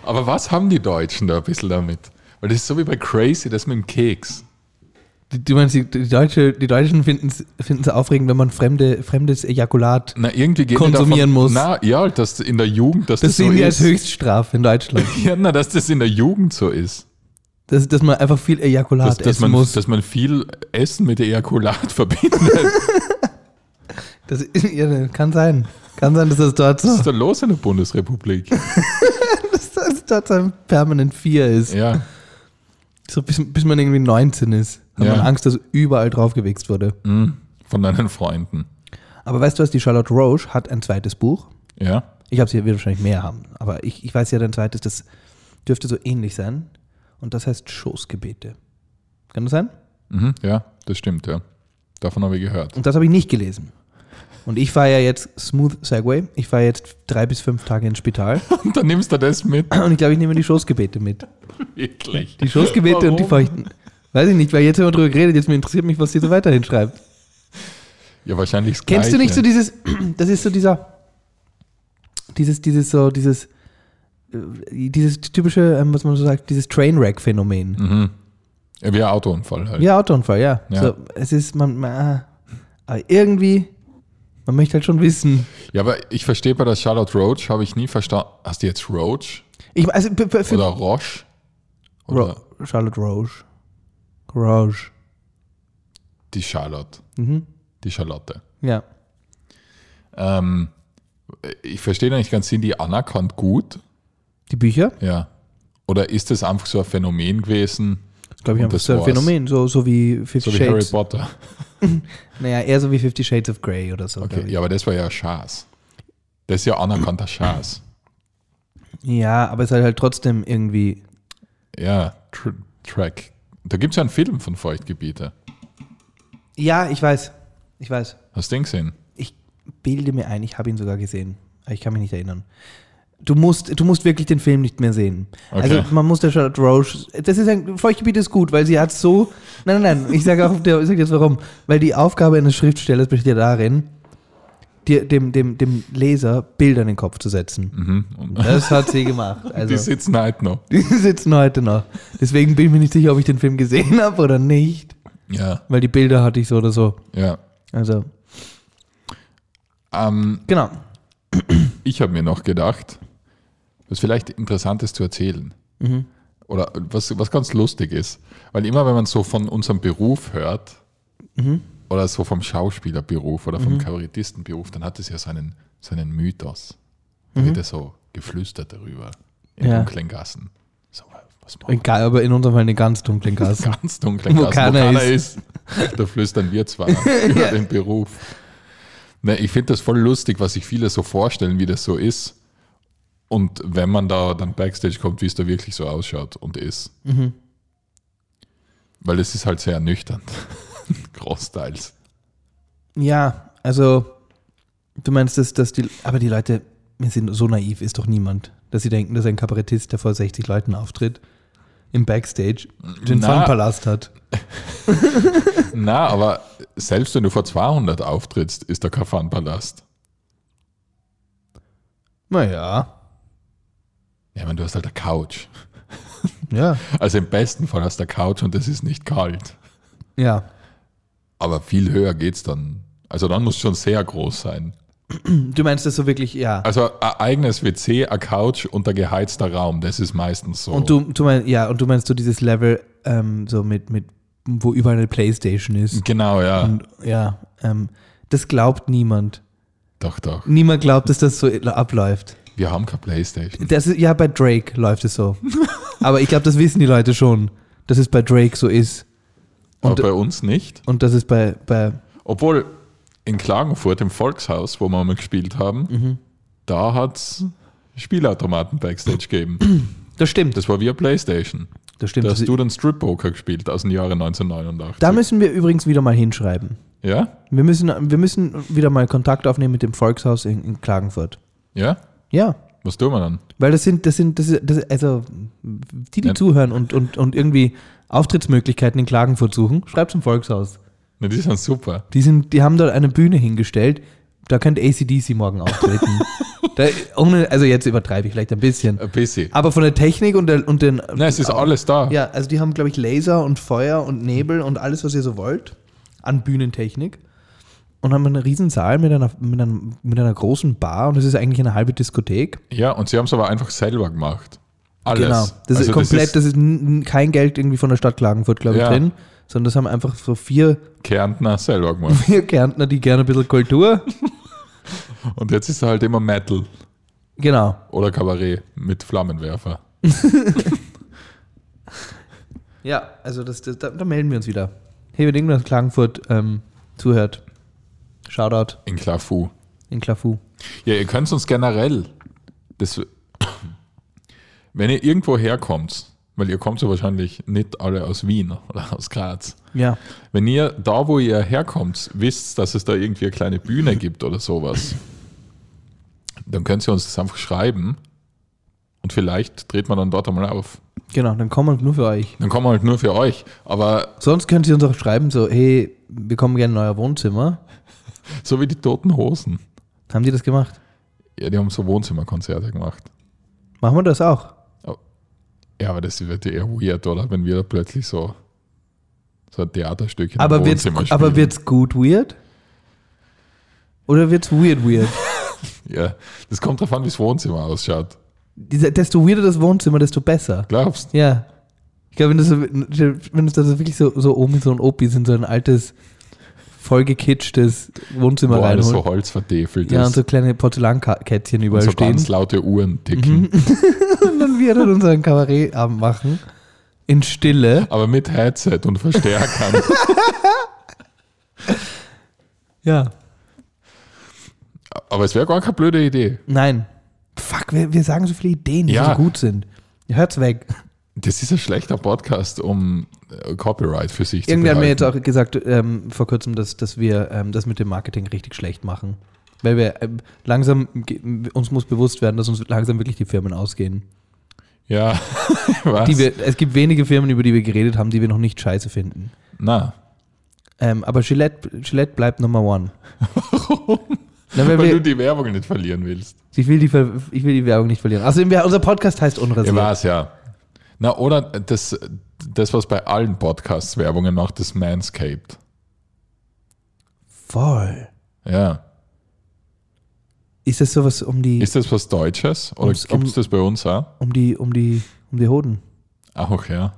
Aber was haben die Deutschen da ein bisschen damit? Weil das ist so wie bei Crazy, das mit dem Keks. Die, du meinst, die, die, Deutsche, die Deutschen finden es aufregend, wenn man fremde, fremdes Ejakulat. Na, Konsumieren die davon, muss. Na, ja, dass in der Jugend, dass Das das, sehen so wir als. Höchststrafe in Deutschland. Ja, na, dass das in der Jugend so ist. dass, dass man einfach viel Ejakulat Dass, dass, essen man, muss. dass man viel Essen mit Ejakulat verbindet. Das, ist- ja, kann sein. Kann sein, dass das dort Was so, ist da los in der Bundesrepublik? dass das dort so ein permanent 4 ist. Ja, So bis, bis man irgendwie 19 ist. Hat Ja. man Angst, dass überall draufgewichst wurde. mm, von deinen Freunden. Aber weißt du was, die Charlotte Roche hat ein zweites Buch. Ja, Ich glaube, sie wird wahrscheinlich mehr haben. Aber ich, ich weiß ja, dein zweites, das dürfte so ähnlich sein. Und das heißt Schoßgebete. Kann das sein? mhm, ja, das stimmt, ja. Davon habe ich gehört. Und das habe ich nicht gelesen. Und ich fahre ja jetzt Smooth Segway. Ich fahre jetzt drei bis fünf Tage ins Spital. Und dann nimmst du das mit. Und ich glaube, ich nehme die Schoßgebete mit. Wirklich. Die Schoßgebete und die Warum? Feuchten. Weiß ich nicht, weil jetzt haben wir drüber geredet, jetzt mir interessiert mich, was sie so weiterhin schreibt. Ja, wahrscheinlich das Kennst du nicht so dieses, das ist so dieser, dieses, dieses so, dieses, äh, dieses typische, ähm, was man so sagt, dieses Trainwreck-Phänomen. Mhm. Ja, wie ein Autounfall halt. Ja, Autounfall, ja. Ja. So, es ist, man, man, aber irgendwie, man möchte halt schon wissen. Ja, aber ich verstehe bei der Charlotte Roach, habe ich nie verstanden. Hast du jetzt Roach Ich, also, oder Roche? Oder Ro Charlotte Roche. Roche. die Charlotte? Mhm. Die Charlotte. Ja. Ähm, ich verstehe da nicht ganz, sind die anerkannt gut? Die Bücher, Ja. Oder ist das einfach so ein Phänomen gewesen, glaube ich, einfach das so ein. Phänomen, so, so wie Fifty so wie Harry Shades. Potter? Naja, eher so wie Fifty Shades of Grey oder so. Okay, ja, aber das war ja Schaß. Das ist ja anerkannter Schaß. ja, aber es ist halt trotzdem irgendwie. Ja, Tr Track. Da gibt es ja einen Film von Feuchtgebiete. Ja, ich weiß. Ich weiß. Hast du den gesehen? Ich bilde mir ein, ich habe ihn sogar gesehen. Ich kann mich nicht erinnern. Du musst, du musst wirklich den Film nicht mehr sehen. Okay. Also man muss der Charlotte Roche, das ist ein, Feuchtgebiet ist gut, weil sie hat so, nein, nein, nein, ich sage auch, ich sage jetzt warum, weil die Aufgabe eines Schriftstellers besteht ja darin, dir, dem, dem, dem Leser Bilder in den Kopf zu setzen. Mhm. Und Das hat sie gemacht. die Also, sitzen halt noch. die sitzen heute noch. Deswegen bin ich mir nicht sicher, ob ich den Film gesehen habe oder nicht, Ja, weil die Bilder hatte ich so oder so. ja. Also, Ähm, genau. ich habe mir noch gedacht, was vielleicht interessant ist zu erzählen. Mhm. Oder was, was ganz lustig ist. Weil immer, wenn man so von unserem Beruf hört, Mhm. oder so vom Schauspielerberuf oder vom Kabarettistenberuf, dann hat es ja seinen, seinen Mythos. Da wird ja so geflüstert darüber in Mhm. Ja. dunklen Gassen. So, was Egal, aber in unserem Fall eine ganz dunklen Gasse. ganz dunklen Wo Gassen, keiner ist. Da flüstern wir zwar über den Beruf. Ne, ich finde das voll lustig, was sich viele so vorstellen, wie das so ist. Und wenn man da dann Backstage kommt, wie es da wirklich so ausschaut und ist. Mhm. Weil es ist halt sehr ernüchternd. Großteils. Ja, also du meinst, dass, dass die, aber die Leute, wir sind so naiv, ist doch niemand, dass sie denken, dass ein Kabarettist, der vor 60 Leuten auftritt, im Backstage den. Funpalast hat. Na, aber selbst wenn du vor 200 auftrittst, ist da kein Funpalast. Naja. Ja, man, du hast halt eine Couch. Ja. Also im besten Fall hast du eine Couch und es ist nicht kalt. Ja. Aber viel höher geht's dann. Also dann muss es schon sehr groß sein. Du meinst das so wirklich, ja. Also ein eigenes WC, eine Couch und ein geheizter Raum, das ist meistens so. Und du, du meinst, ja, und du meinst so dieses Level, ähm, so mit, mit, wo überall eine Playstation ist. genau, ja. Und ja, ähm, das glaubt niemand. Doch, doch. Niemand glaubt, dass das so abläuft. Wir haben keine Playstation. Das ist, ja, bei Drake läuft es so. Aber ich glaube, das wissen die Leute schon, dass es bei Drake so ist. Und, aber bei uns nicht. und dass es bei, bei Obwohl in Klagenfurt im Volkshaus, wo wir mal gespielt haben, Mhm. da hat es Spielautomaten Backstage gegeben. das stimmt. Das war via Playstation. Das stimmt. Da Das, hast du den Strip Poker gespielt aus dem Jahre 1989. da müssen wir übrigens wieder mal hinschreiben. ja? Wir müssen, wir müssen wieder mal Kontakt aufnehmen mit dem Volkshaus in, in Klagenfurt. Ja? Ja, Was tun wir dann? weil das sind, das sind, das, ist- das, also die, die Ja. zuhören und, und, und irgendwie Auftrittsmöglichkeiten in Klagenfurt suchen, schreibt zum Volkshaus. Na, die sind super. Die, sind, die haben dort eine Bühne hingestellt, da könnte ACDC morgen auftreten. da, ohne, also jetzt übertreibe ich vielleicht ein bisschen. Ein bisschen. Aber von der Technik und, der, und den. Nein, es ist alles da. Ja, also die haben, glaube ich, Laser und Feuer und Nebel und alles, was ihr so wollt, an Bühnentechnik. Und haben einen riesen Saal mit einer, mit, einer, mit einer großen Bar und das ist eigentlich eine halbe Diskothek. Ja, und sie haben es aber einfach selber gemacht. Alles. Genau. Das ist Also komplett, das ist, n- n- kein Geld irgendwie von der Stadt Klagenfurt, glaube ich, Ja. drin, sondern das haben einfach so vier, Kärntner selber gemacht. vier Kärntner, die gerne ein bisschen Kultur. Und jetzt ist er halt immer Metal genau. oder Kabarett mit Flammenwerfer. Ja, also das, das, da, da melden wir uns wieder. Hey, wenn irgendwas Klagenfurt ähm, zuhört, Shoutout In Klafu. in Klafu. Ja, ihr könnt uns generell, das, wenn ihr irgendwo herkommt, weil ihr kommt ja wahrscheinlich nicht alle aus Wien oder aus Graz. Ja. Wenn ihr da, wo ihr herkommt, wisst, dass es da irgendwie eine kleine Bühne gibt oder sowas, dann könnt ihr uns das einfach schreiben und vielleicht dreht man dann dort einmal auf. Genau, dann kommen wir nur für euch. Dann kommen wir halt nur für euch. Aber Sonst könnt ihr uns auch schreiben, so, hey, wir kommen gerne in euer Wohnzimmer. So wie die Toten Hosen. Haben die das gemacht? Ja, die haben so Wohnzimmerkonzerte gemacht. Machen wir das auch? Ja, aber das wird ja eher weird, oder? Wenn wir da plötzlich so, so ein Theaterstück in Aber einem wird's, Wohnzimmer aber spielen. wird's gut weird? Oder wird's weird weird? Ja, das kommt drauf an, wie das Wohnzimmer ausschaut. Desto weirder das Wohnzimmer, desto besser. Glaubst Ja. Ich glaube, wenn das, so, wenn das wirklich so, so so ein Opis in so ein altes, vollgekitschtes Wohnzimmer Wo alles so reinholt. Holz vertefelt Ja, ist. und so kleine Porzellankätzchen und überall so stehen. ganz laute Uhren ticken. und dann wir dann unseren Kabarettabend machen. In Stille. Aber mit Headset und Verstärkern. Ja. aber es wäre gar keine blöde Idee. Nein. Fuck, wir, wir sagen so viele Ideen, die Ja. so gut sind. Hört's weg. Das ist ein schlechter Podcast, um äh, Copyright für sich Irgendwer zu hat mir jetzt auch gesagt, ähm, vor kurzem, dass, dass wir ähm, das mit dem Marketing richtig schlecht machen. Weil wir ähm, langsam, uns muss bewusst werden, dass uns langsam wirklich die Firmen ausgehen. Ja, was? Wir, es gibt wenige Firmen, über die wir geredet haben, die wir noch nicht scheiße finden. Na, Ähm, aber Gillette, Gillette bleibt Nummer one. Warum? Na, weil weil wir, du die Werbung nicht verlieren willst. ich, will die, ich will die Werbung nicht verlieren. Außerdem, wir, unser Podcast heißt Ja, Unrasiert. war's, ja. Na, oder das, das, was bei allen Podcasts Werbungen macht, ist Manscaped. Voll. Ja. Ist das sowas um die, Ist das was Deutsches? Oder gibt es um- das bei uns auch? um die, um die, um die Hoden? Auch, ja.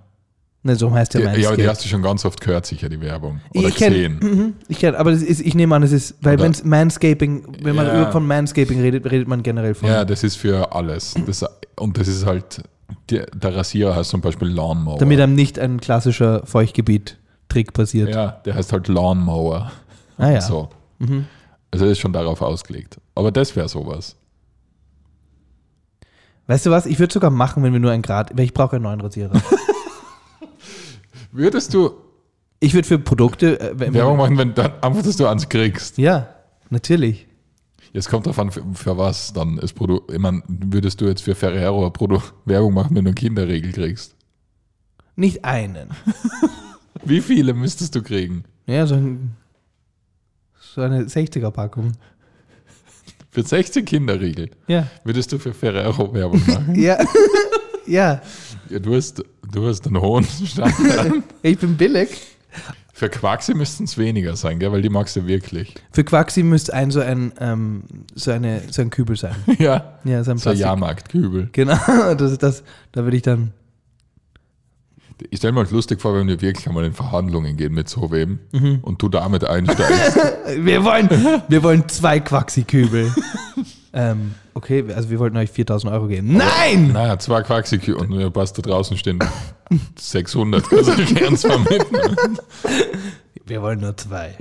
Ne, so heißt der Ja, Manscaped. aber die hast du schon ganz oft gehört, sicher, die Werbung. Oder ich kenne, gesehen. mhm, ich kenne, aber das ist, ich nehme an, es ist, weil wenn Manscaping, wenn man Ja. über von Manscaping redet, redet man generell von. Ja, das ist für alles. Das, und das ist halt, der, der Rasierer heißt zum Beispiel Lawnmower. damit einem nicht ein klassischer Feuchtgebiet-Trick passiert. ja, der heißt halt Lawnmower. Ah ja. So. Mhm. Also ist schon darauf ausgelegt. Aber das wäre sowas. Weißt du was? Ich würde sogar machen, wenn wir nur ein Grad, ich brauche einen neuen Rasierer. Würdest du ich würde für Produkte, äh, wenn, Werbung machen, wenn dann einfach, dass du eins kriegst? ja, natürlich. Jetzt kommt drauf an, für, für was dann das Produkt. Ich meine, würdest du jetzt für Ferrero Produ Werbung machen, wenn du einen Kinderriegel kriegst? Nicht einen. Wie viele müsstest du kriegen? Ja, so, ein, so eine 60er-Packung. Für 16 Kinderriegel Ja. würdest du für Ferrero Werbung machen. Ja. ja. ja, du, hast, du hast einen hohen Standard. Ich bin billig. Für Quaxi müssten es weniger sein, gell? weil die magst du wirklich. Für Quaxi müsste ein so ein, ähm, so, eine, so ein Kübel sein. Ja, Ja, so ein so ein. Jahrmarktkübel. Genau, das das. Da würde ich dann. Ich stelle mir halt lustig vor, wenn wir wirklich einmal in Verhandlungen gehen mit so wem Mhm. und du damit einsteigst. Wir wollen, wir wollen zwei Quaxi-Kübel. Ähm, okay, also wir wollten euch 4000 Euro geben. Nein! naja, zwei Quaxi und du passt da draußen stehen 600. Kannst du gern zwar mitnehmen. Wir wollen nur zwei.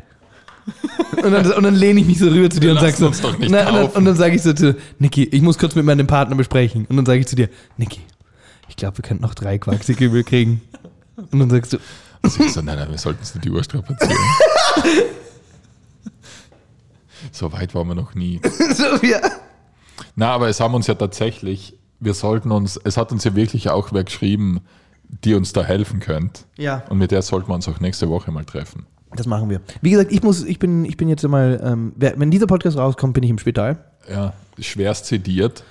Und dann, und dann lehne ich mich so rüber zu dir und Lass sag so, uns doch nicht Na, und dann, und dann sage ich so zu Niki, ich muss kurz mit meinem Partner besprechen. Und dann sage ich zu dir, Niki, ich glaube, wir könnten noch drei Quaxi-Kübel kriegen. Und dann sagst du, Also so, nein, nein, wir sollten es nicht überstrapazieren. so weit waren wir noch nie. so, ja. Na, aber es haben uns ja tatsächlich, wir sollten uns, es hat uns ja wirklich auch wer geschrieben, die uns da helfen könnt. Ja. Und mit der sollten wir uns auch nächste Woche mal treffen. Das machen wir. Wie gesagt, ich muss, ich bin, ich bin jetzt mal, ähm, wenn dieser Podcast rauskommt, bin ich im Spital. Ja, schwerst sediert.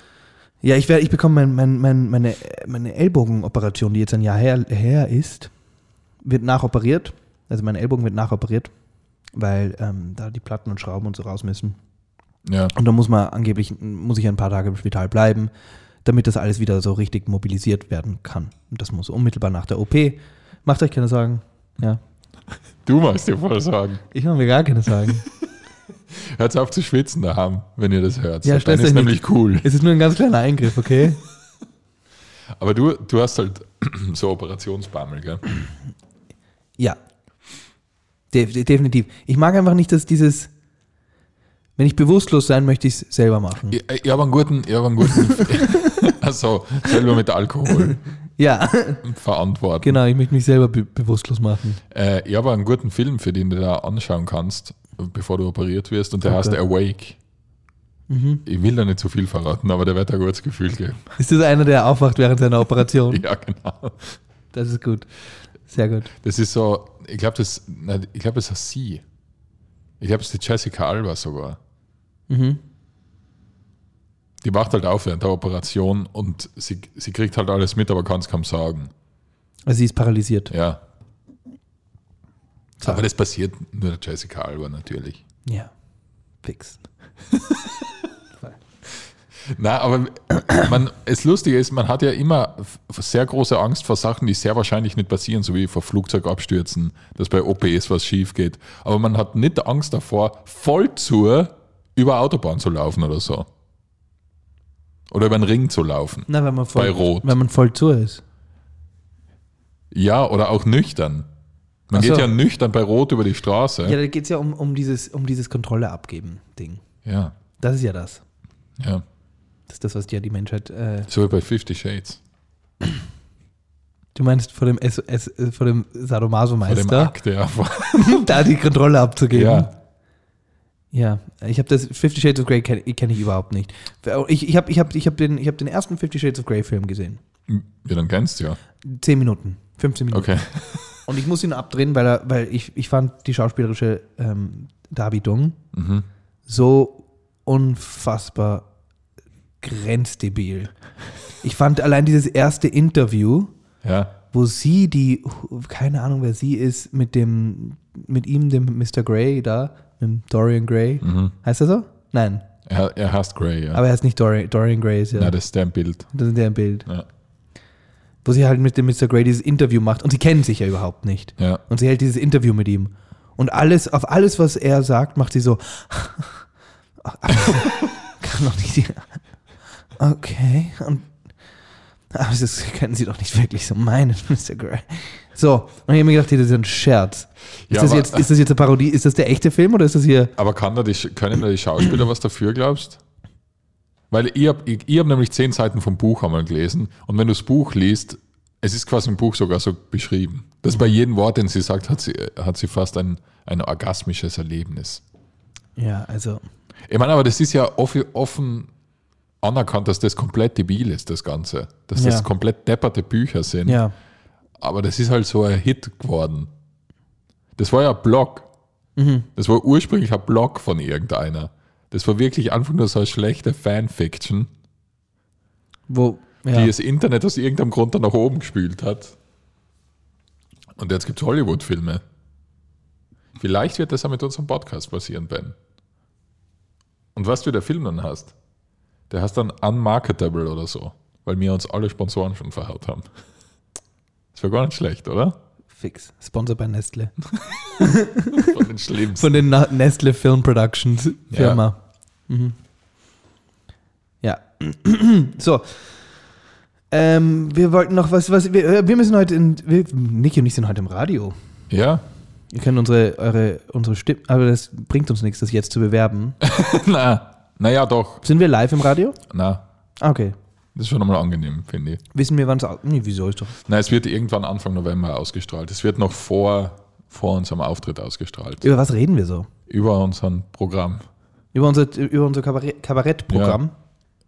Ja, ich werde, ich bekomme mein, mein, mein, meine, meine Ellbogenoperation, die jetzt ein Jahr her, her ist, wird nachoperiert. Also mein Ellbogen wird nachoperiert, weil ähm, da die Platten und Schrauben und so raus müssen. Ja, Und da muss man angeblich, muss ich ein paar Tage im Spital bleiben, damit das alles wieder so richtig mobilisiert werden kann. Und das muss unmittelbar nach der OP. Macht euch keine Sorgen. Ja. du machst dir voll Sorgen. Ich mache mir gar keine Sorgen. Hört auf zu schwitzen daheim, wenn ihr das hört. Ja, Dann ist nämlich cool. es ist nur ein ganz kleiner Eingriff, okay? Aber du, du hast halt so Operationsbammel, gell? Ja. De definitiv. Ich mag einfach nicht, dass dieses, wenn ich bewusstlos sein möchte, ich es selber machen. Ich, ich habe einen guten, ich habe einen guten, also selber mit Alkohol Ja, verantworten. genau, ich möchte mich selber be bewusstlos machen. Äh, ich habe einen guten Film, für den du da anschauen kannst, bevor du operiert wirst, und der Okay. heißt Awake. Mhm. Ich will da nicht zu viel verraten, aber der wird ein gutes Gefühl geben. Ist das einer, der aufwacht während seiner Operation? Ja, genau. Das ist gut. Sehr gut. Das ist so, ich glaube, das, ich glaube, das ist sie. Ich glaube, es ist die Jessica Alba sogar. Mhm. Die wacht halt auf während der Operation und sie, sie kriegt halt alles mit, aber kann es kaum sagen. Also sie ist paralysiert. Ja. So. Aber das passiert nur der Jessica Alba natürlich. Ja. Fix. Na, aber man, das Lustige ist, man hat ja immer sehr große Angst vor Sachen, die sehr wahrscheinlich nicht passieren, so wie vor Flugzeugabstürzen, dass bei OPs was schief geht. Aber man hat nicht Angst davor, voll zu über Autobahn zu laufen oder so. Oder über einen Ring zu laufen. Na, wenn man voll, Bei Rot. Wenn man voll zu ist. Ja, oder auch nüchtern. Man Ach so. geht ja nüchtern bei Rot über die Straße. Ja, da geht es ja um, um dieses, um dieses Kontrolle abgeben Ding. Ja, Das ist ja das. ja. Das ist das, was ja die Menschheit. Äh, So wie bei Fifty Shades. du meinst vor dem, S S vor dem Bei dem Sadomaso-Meister, Akt, ja. da die Kontrolle abzugeben. ja. Ja, ich habe das Fifty Shades of Grey kenne kenn ich überhaupt nicht. Ich, ich habe ich hab, ich hab den, ich hab den ersten Fifty Shades of Grey Film gesehen. Ja, dann kennst du ja. Zehn Minuten, 15 Minuten. Okay. Und ich muss ihn abdrehen, weil, er, weil ich, ich fand die schauspielerische ähm, Darbietung Mhm. so unfassbar grenzdebil. Ich fand allein dieses erste Interview, Ja. wo sie die, keine Ahnung wer sie ist, mit dem, mit ihm, dem Mr. Grey da, mit Dorian Gray. Mhm. Heißt er so? Nein, Er, er hasst Grey, ja. aber er ist nicht Dorian, Dorian Gray, ist ja, ja. das ist der Bild. das ist der im Bild. Ja. Wo sie halt mit dem Mr. Grey dieses Interview macht und sie kennen sich ja überhaupt nicht. Ja. Und sie hält dieses Interview mit ihm. Und alles, auf alles, was er sagt, macht sie so. Kann doch nicht. Okay. Und, aber das können sie doch nicht wirklich so meinen, Mr. Gray. So, und ich habe mir gedacht, das ist ein Scherz. Ist, Ja, das aber- jetzt, ist das jetzt eine Parodie? Ist das der echte Film oder ist das hier. Aber kann da die, können da die Schauspieler was dafür, glaubst Weil ich habe ich, ich hab nämlich zehn Seiten vom Buch einmal gelesen und wenn du das Buch liest, es ist quasi im Buch sogar so beschrieben, dass bei jedem Wort, den sie sagt, hat sie, hat sie fast ein, ein orgasmisches Erlebnis. Ja, also. Ich meine, aber das ist ja offen, offen anerkannt, dass das komplett debil ist, das Ganze. Dass Ja. das komplett depperte Bücher sind. Ja. Aber das ist halt so ein Hit geworden. Das war ja ein Blog. Mhm. Das war ursprünglich ein Blog von irgendeiner. Das war wirklich einfach nur so eine schlechte Fanfiction, Wo, ja. die das Internet aus irgendeinem Grund dann nach oben gespült hat. Und jetzt gibt es Hollywood-Filme. Vielleicht wird das auch mit unserem Podcast passieren, Ben. Und was du der Film dann hast, der heißt dann Unmarketable oder so, weil wir uns alle Sponsoren schon verhaut haben. Wäre gar nicht schlecht, oder? Fix. Sponsor bei Nestle. Von den schlimmsten. Von den Na- Nestle Film Productions Firma. Mhm. Ja. so. Ähm, wir wollten noch was, was wir, wir müssen heute in, wir, Niki und ich sind heute im Radio. Ja, Ihr könnt unsere, eure, unsere Stimme, aber das bringt uns nichts, das jetzt zu bewerben. na, naja, doch. Sind wir live im Radio? Na, Ah, okay. Das ist schon einmal angenehm, finde ich. Wissen wir, wann es. Nee, wieso ist doch... Na, es wird irgendwann Anfang November ausgestrahlt. Es wird noch vor, vor unserem Auftritt ausgestrahlt. Über was reden wir so? Über unser Programm. Über unser, über unser Kabarett, Kabarettprogramm?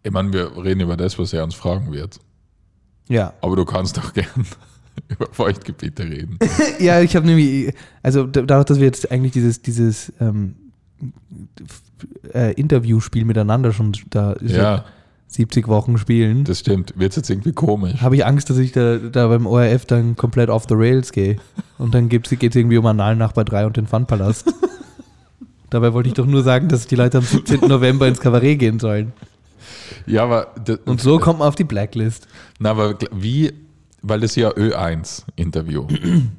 Ich meine, wir reden über das, was er uns fragen wird. Ja. Aber du kannst doch gern über Feuchtgebiete reden. Ja, ich habe nämlich, also da- dadurch, dass wir jetzt eigentlich dieses, dieses ähm, äh, Interviewspiel miteinander schon da seit ja, 70 Wochen spielen, das stimmt. Wird jetzt irgendwie komisch. habe ich Angst, dass ich da, da beim ORF dann komplett off the rails gehe. Und dann geht es irgendwie um Analnachbar 3 und den Funpalast. Dabei wollte ich doch nur sagen, dass die Leute am 17. November ins Kabarett gehen sollen. Ja, aber, das, Und so kommt man auf die Blacklist. na, aber wie, weil das ja Ö1-Interview.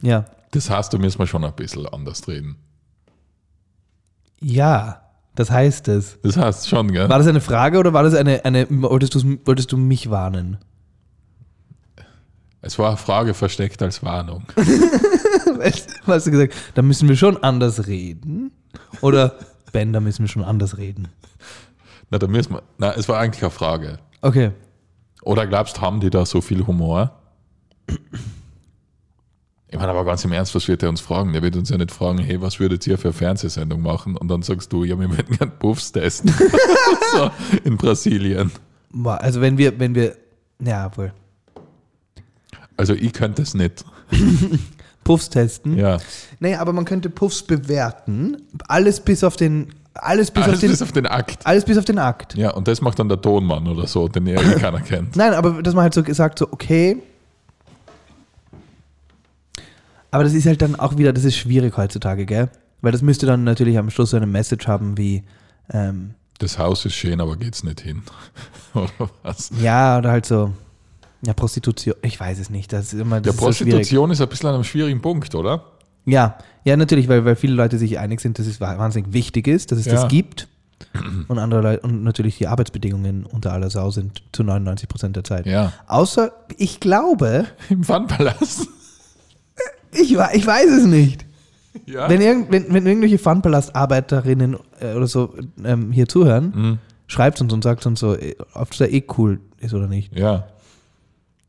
Ja. Das heißt, da müssen wir schon ein bisschen anders reden. Ja, das heißt es. Das heißt schon, gell? War das eine Frage oder war das eine, eine wolltest, du's- wolltest du mich warnen? Es war eine Frage versteckt als Warnung. Hast du gesagt, da müssen wir schon anders reden? Oder Ben, da müssen wir schon anders reden. Na, da müssen wir, na, es war eigentlich eine Frage. Okay. Oder glaubst, haben die da so viel Humor? Ich meine, aber ganz im Ernst, was wird er uns fragen? Der wird uns ja nicht fragen, hey, was würdet ihr für eine Fernsehsendung machen? Und dann sagst du, ja, wir würden gerne Puffs testen. so, in Brasilien. Also wenn wir, wenn wir, ja wohl, Also ich könnte es nicht. Puffs testen. Ja. Naja, aber man könnte Puffs bewerten. Alles bis auf den, alles bis Alles auf den, bis auf den Akt. alles bis auf den Akt. Ja, und das macht dann der Tonmann oder so, den ja eh keiner kennt. Nein, aber dass man halt so gesagt, so, okay. Aber das ist halt dann auch wieder, das ist schwierig heutzutage, gell? Weil das müsste dann natürlich am Schluss so eine Message haben wie, ähm, Das Haus ist schön, aber geht's nicht hin. oder was? ja, oder halt so, ja, Prostitution, ich weiß es nicht. Das ist immer, das Ja, ist so. Prostitution ist ein bisschen an einem schwierigen Punkt, oder? Ja, ja, natürlich, weil, weil viele Leute sich einig sind, dass es wahnsinnig wichtig ist, dass es Ja. das gibt. Und andere Leute, und natürlich die Arbeitsbedingungen unter aller Sau sind zu 99 Prozent der Zeit. Ja. Außer, ich glaube, Im Funpalast. Ich, ich weiß es nicht. Ja. Wenn, irgend, wenn, wenn irgendwelche Funpalast-Arbeiterinnen äh, oder so ähm, hier zuhören, Mhm. schreibt uns und sagt uns so, äh, ob das da eh cool ist oder nicht. ja.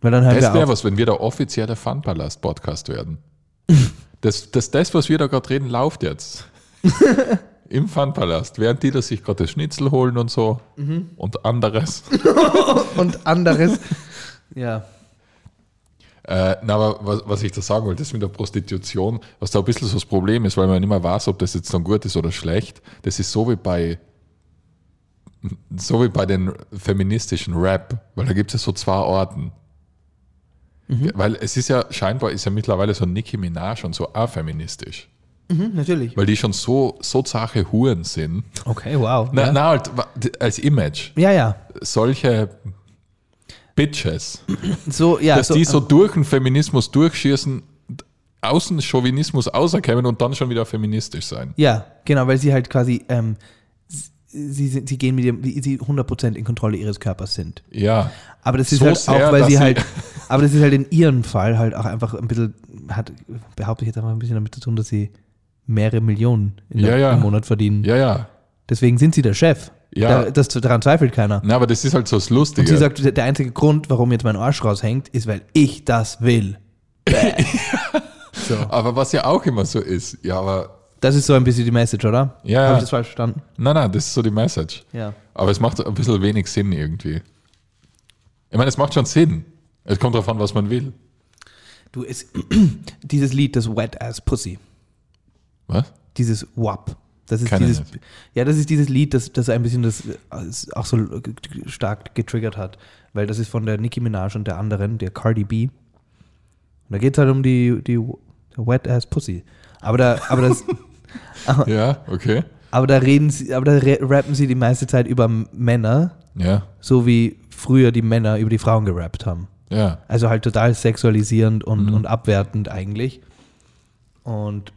Weil dann hören Das wäre was, wenn wir der offizielle Funpalast-Podcast werden. Das, das, das, was wir da gerade reden, läuft jetzt. Im Funpalast. Während die das sich gerade das Schnitzel holen und so Mhm. und anderes. Und anderes. ja. Äh, na, aber was, was ich da sagen wollte, das mit der Prostitution, was da ein bisschen so das Problem ist, weil man nicht mehr weiß, ob das jetzt dann gut ist oder schlecht. Das ist so wie bei so wie bei den feministischen Rap, weil da gibt es ja so zwei Orten. Weil es ist ja scheinbar ist ja mittlerweile so Nicki Minaj und so afeministisch. Mhm, natürlich. Weil die schon so, so zache Huren sind. Okay, wow. Na, ja. na halt, als Image. ja, ja. Solche Bitches. So, ja. dass die so durch den Feminismus durchschießen, außen Chauvinismus auserkennen und dann schon wieder feministisch sein. Ja, genau, weil sie halt quasi, ähm, sie, sind, sie gehen mit wie sie 100% in Kontrolle ihres Körpers sind. Ja. Aber das ist So halt sehr, auch, weil sie halt, aber das ist halt in ihrem Fall halt auch einfach ein bisschen, hat, behaupte ich jetzt einfach ein bisschen damit zu tun, dass sie mehrere Millionen Ja, der, ja. im Monat verdienen. Ja, ja. Deswegen sind sie der Chef. Ja. Da, das, daran zweifelt keiner. Na, aber das ist halt so das Und Lustige. sie sagt, der der einzige Grund, warum jetzt mein Arsch raushängt, ist, weil ich das will. So. aber was ja auch immer so ist, ja, aber Das ist so ein bisschen die Message, oder? Ja, Habe ja. ich das falsch verstanden? nein, nein, das ist so die Message. Ja. Aber es macht ein bisschen wenig Sinn irgendwie. Ich meine, es macht schon Sinn. Es kommt darauf an, was man will. Du, es, dieses Lied, das Wet Ass Pussy, Was? dieses WAP, Das ist ich dieses, ja, das ist dieses Lied, das, das ein bisschen das auch so stark getriggert hat, weil das ist von der Nicki Minaj und der anderen, der Cardi B. Und da geht es halt um die, die Wet Ass Pussy. Aber da, aber das, Ja, okay. aber da reden sie, aber da rappen sie die meiste Zeit über Männer, Ja, so wie früher die Männer über die Frauen gerappt haben. ja. Also halt total sexualisierend und, Mhm. und abwertend eigentlich. Und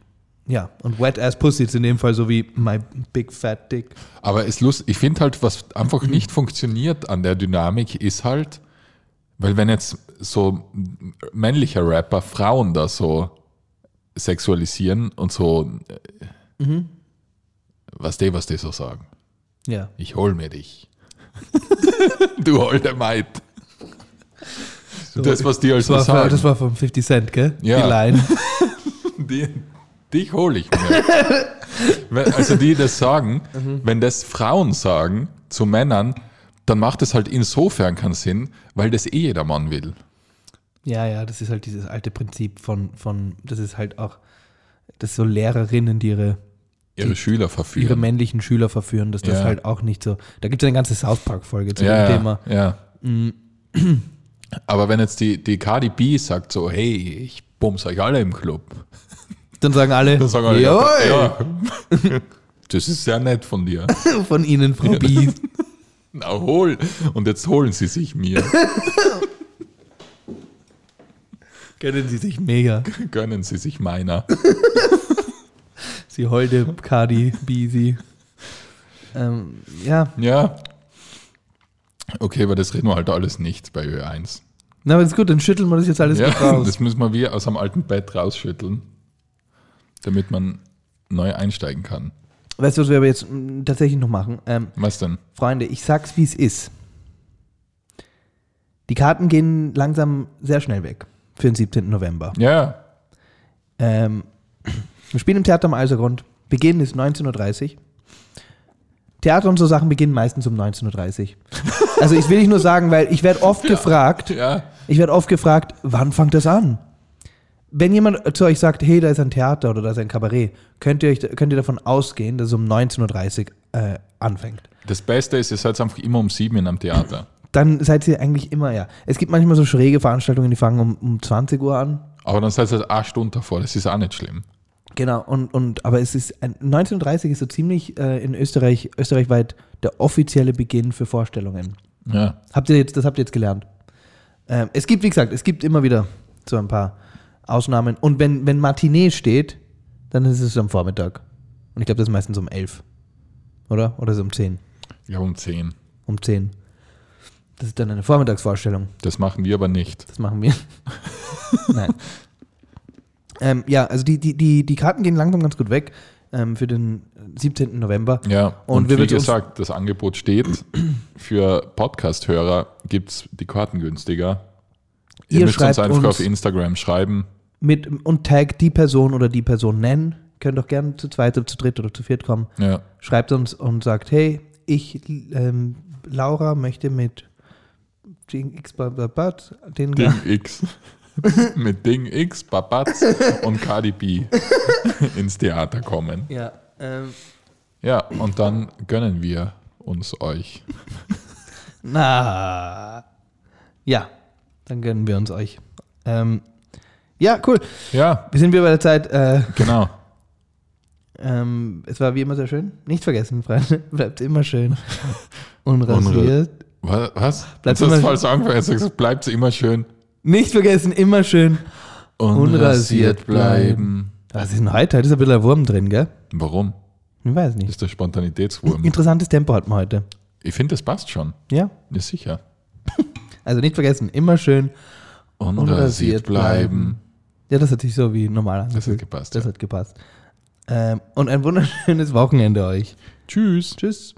ja, und Wet Ass Pussy ist in dem Fall so wie My Big Fat Dick. Aber es lust, ich finde halt, was einfach nicht funktioniert an der Dynamik, ist halt, weil wenn jetzt so männlicher Rapper Frauen da so sexualisieren und so, äh, was die, was die so sagen. Ja. Ich hol mir dich. du holde Maid. das, was die Das also war, sagen. das war von 50 Cent, gell? Ja. Die Line. Die, dich hole ich mir. Also die das sagen, wenn das Frauen sagen zu Männern, dann macht es halt insofern keinen Sinn, weil das eh jeder Mann will. Ja, ja, das ist halt dieses alte Prinzip von, von das ist halt auch, das so Lehrerinnen, die ihre, Ihre Schüler ihre verführen. männlichen Schüler verführen, dass das Ja. halt auch nicht so. Da gibt es eine ganze South Park-Folge zu ja, dem ja, Thema. ja. Mhm. Aber wenn jetzt die, die Cardi B sagt so, hey, ich bums euch alle im Club, Dann sagen alle, dann sagen alle, Jawohl, ja, das ist sehr nett von dir. von Ihnen, Frau B. Na hol. Und jetzt holen sie sich mir. Kennen Sie sich mega. Gönnen sie sich meiner. Sie holde Cardi B, sie. Ähm, ja, Ja. Okay, aber das reden wir halt alles nicht bei Ö1. na, aber ist gut, dann schütteln wir das jetzt alles Ja, raus. das müssen wir wie aus einem alten Bett rausschütteln, damit man neu einsteigen kann. Weißt du, was wir aber jetzt mm, tatsächlich noch machen? Ähm, Was denn? Freunde, ich sag's, wie es ist. Die Karten gehen langsam sehr schnell weg für den 17. November. Ja, Ähm, wir spielen im Theater am Eisergrund. Beginn ist 19.30 Uhr. Theater und so Sachen beginnen meistens um 19.30 Uhr. Also ich will nicht nur sagen, weil ich werde oft gefragt, ja. ich werde oft gefragt, wann fängt das an? Wenn jemand zu euch sagt, hey, da ist ein Theater oder da ist ein Kabarett, könnt ihr, euch, könnt ihr davon ausgehen, dass es um 19.30 Uhr äh, anfängt. Das Beste ist, ihr seid einfach immer um sieben in einem Theater. Dann seid ihr eigentlich immer, ja. Es gibt manchmal so schräge Veranstaltungen, die fangen um, um 20 Uhr an. Aber dann seid ihr halt eine Stunde davor, das ist auch nicht schlimm. Genau, und, und aber es ist ein- 1930 ist so ziemlich äh, in Österreich, österreichweit der offizielle Beginn für Vorstellungen. Ja. Habt ihr jetzt, das habt ihr jetzt gelernt. Ähm, es gibt, wie gesagt, es gibt immer wieder so ein paar Ausnahmen. Und wenn, wenn Matinee steht, dann ist es am Vormittag. Und ich glaube, das ist meistens um 11. Oder? Oder ist es um 10? Ja, um zehn. Um 10. Das ist dann eine Vormittagsvorstellung. Das machen wir aber nicht. Das machen wir. Nein. Ähm, ja, also die, die, die, die Karten gehen langsam ganz gut weg ähm, für den 17. November. Ja, Und und, wie gesagt, das Angebot steht. Für Podcast-Hörer gibt es die Karten günstiger. Ihr, Ihr müsst uns einfach uns- auf Instagram schreiben. Mit, und tag die Person oder die Person nennen. Könnt auch gerne zu zweit oder zu dritt oder zu viert kommen. Ja. Schreibt uns und sagt, hey, ich, ähm, Laura, möchte mit Ding X, Babat, den Ding X. Mit Ding X, Babatz und Cardi B ins Theater kommen. Ja, ähm, Ja, und dann gönnen wir uns euch. na, ja, dann gönnen wir uns euch. Ähm, ja, cool. Ja, Wir sind wieder bei der Zeit. Äh, genau. ähm, es war wie immer sehr schön. Nicht vergessen, Freunde. Bleibt immer schön. Unrasiert. Wa- Was? Bleibt falsch angefangen. Du sagst, bleibt immer schön Nicht vergessen, immer schön. Unrasiert unrasiert bleiben. Was ist denn heute? Heute ist ein bisschen ein Wurm drin, gell? Warum? Ich weiß Das nicht. ist der Spontanitätswurm. Interessantes Tempo hatten wir heute. Ich finde, das passt schon. Ja. Ist sicher. Also nicht vergessen, immer schön. Unrasiert bleiben. Ja, das hat sich so wie normal Das angefühlt. hat gepasst. Das ja. hat gepasst. Ähm, und ein wunderschönes Wochenende euch. Tschüss. Tschüss.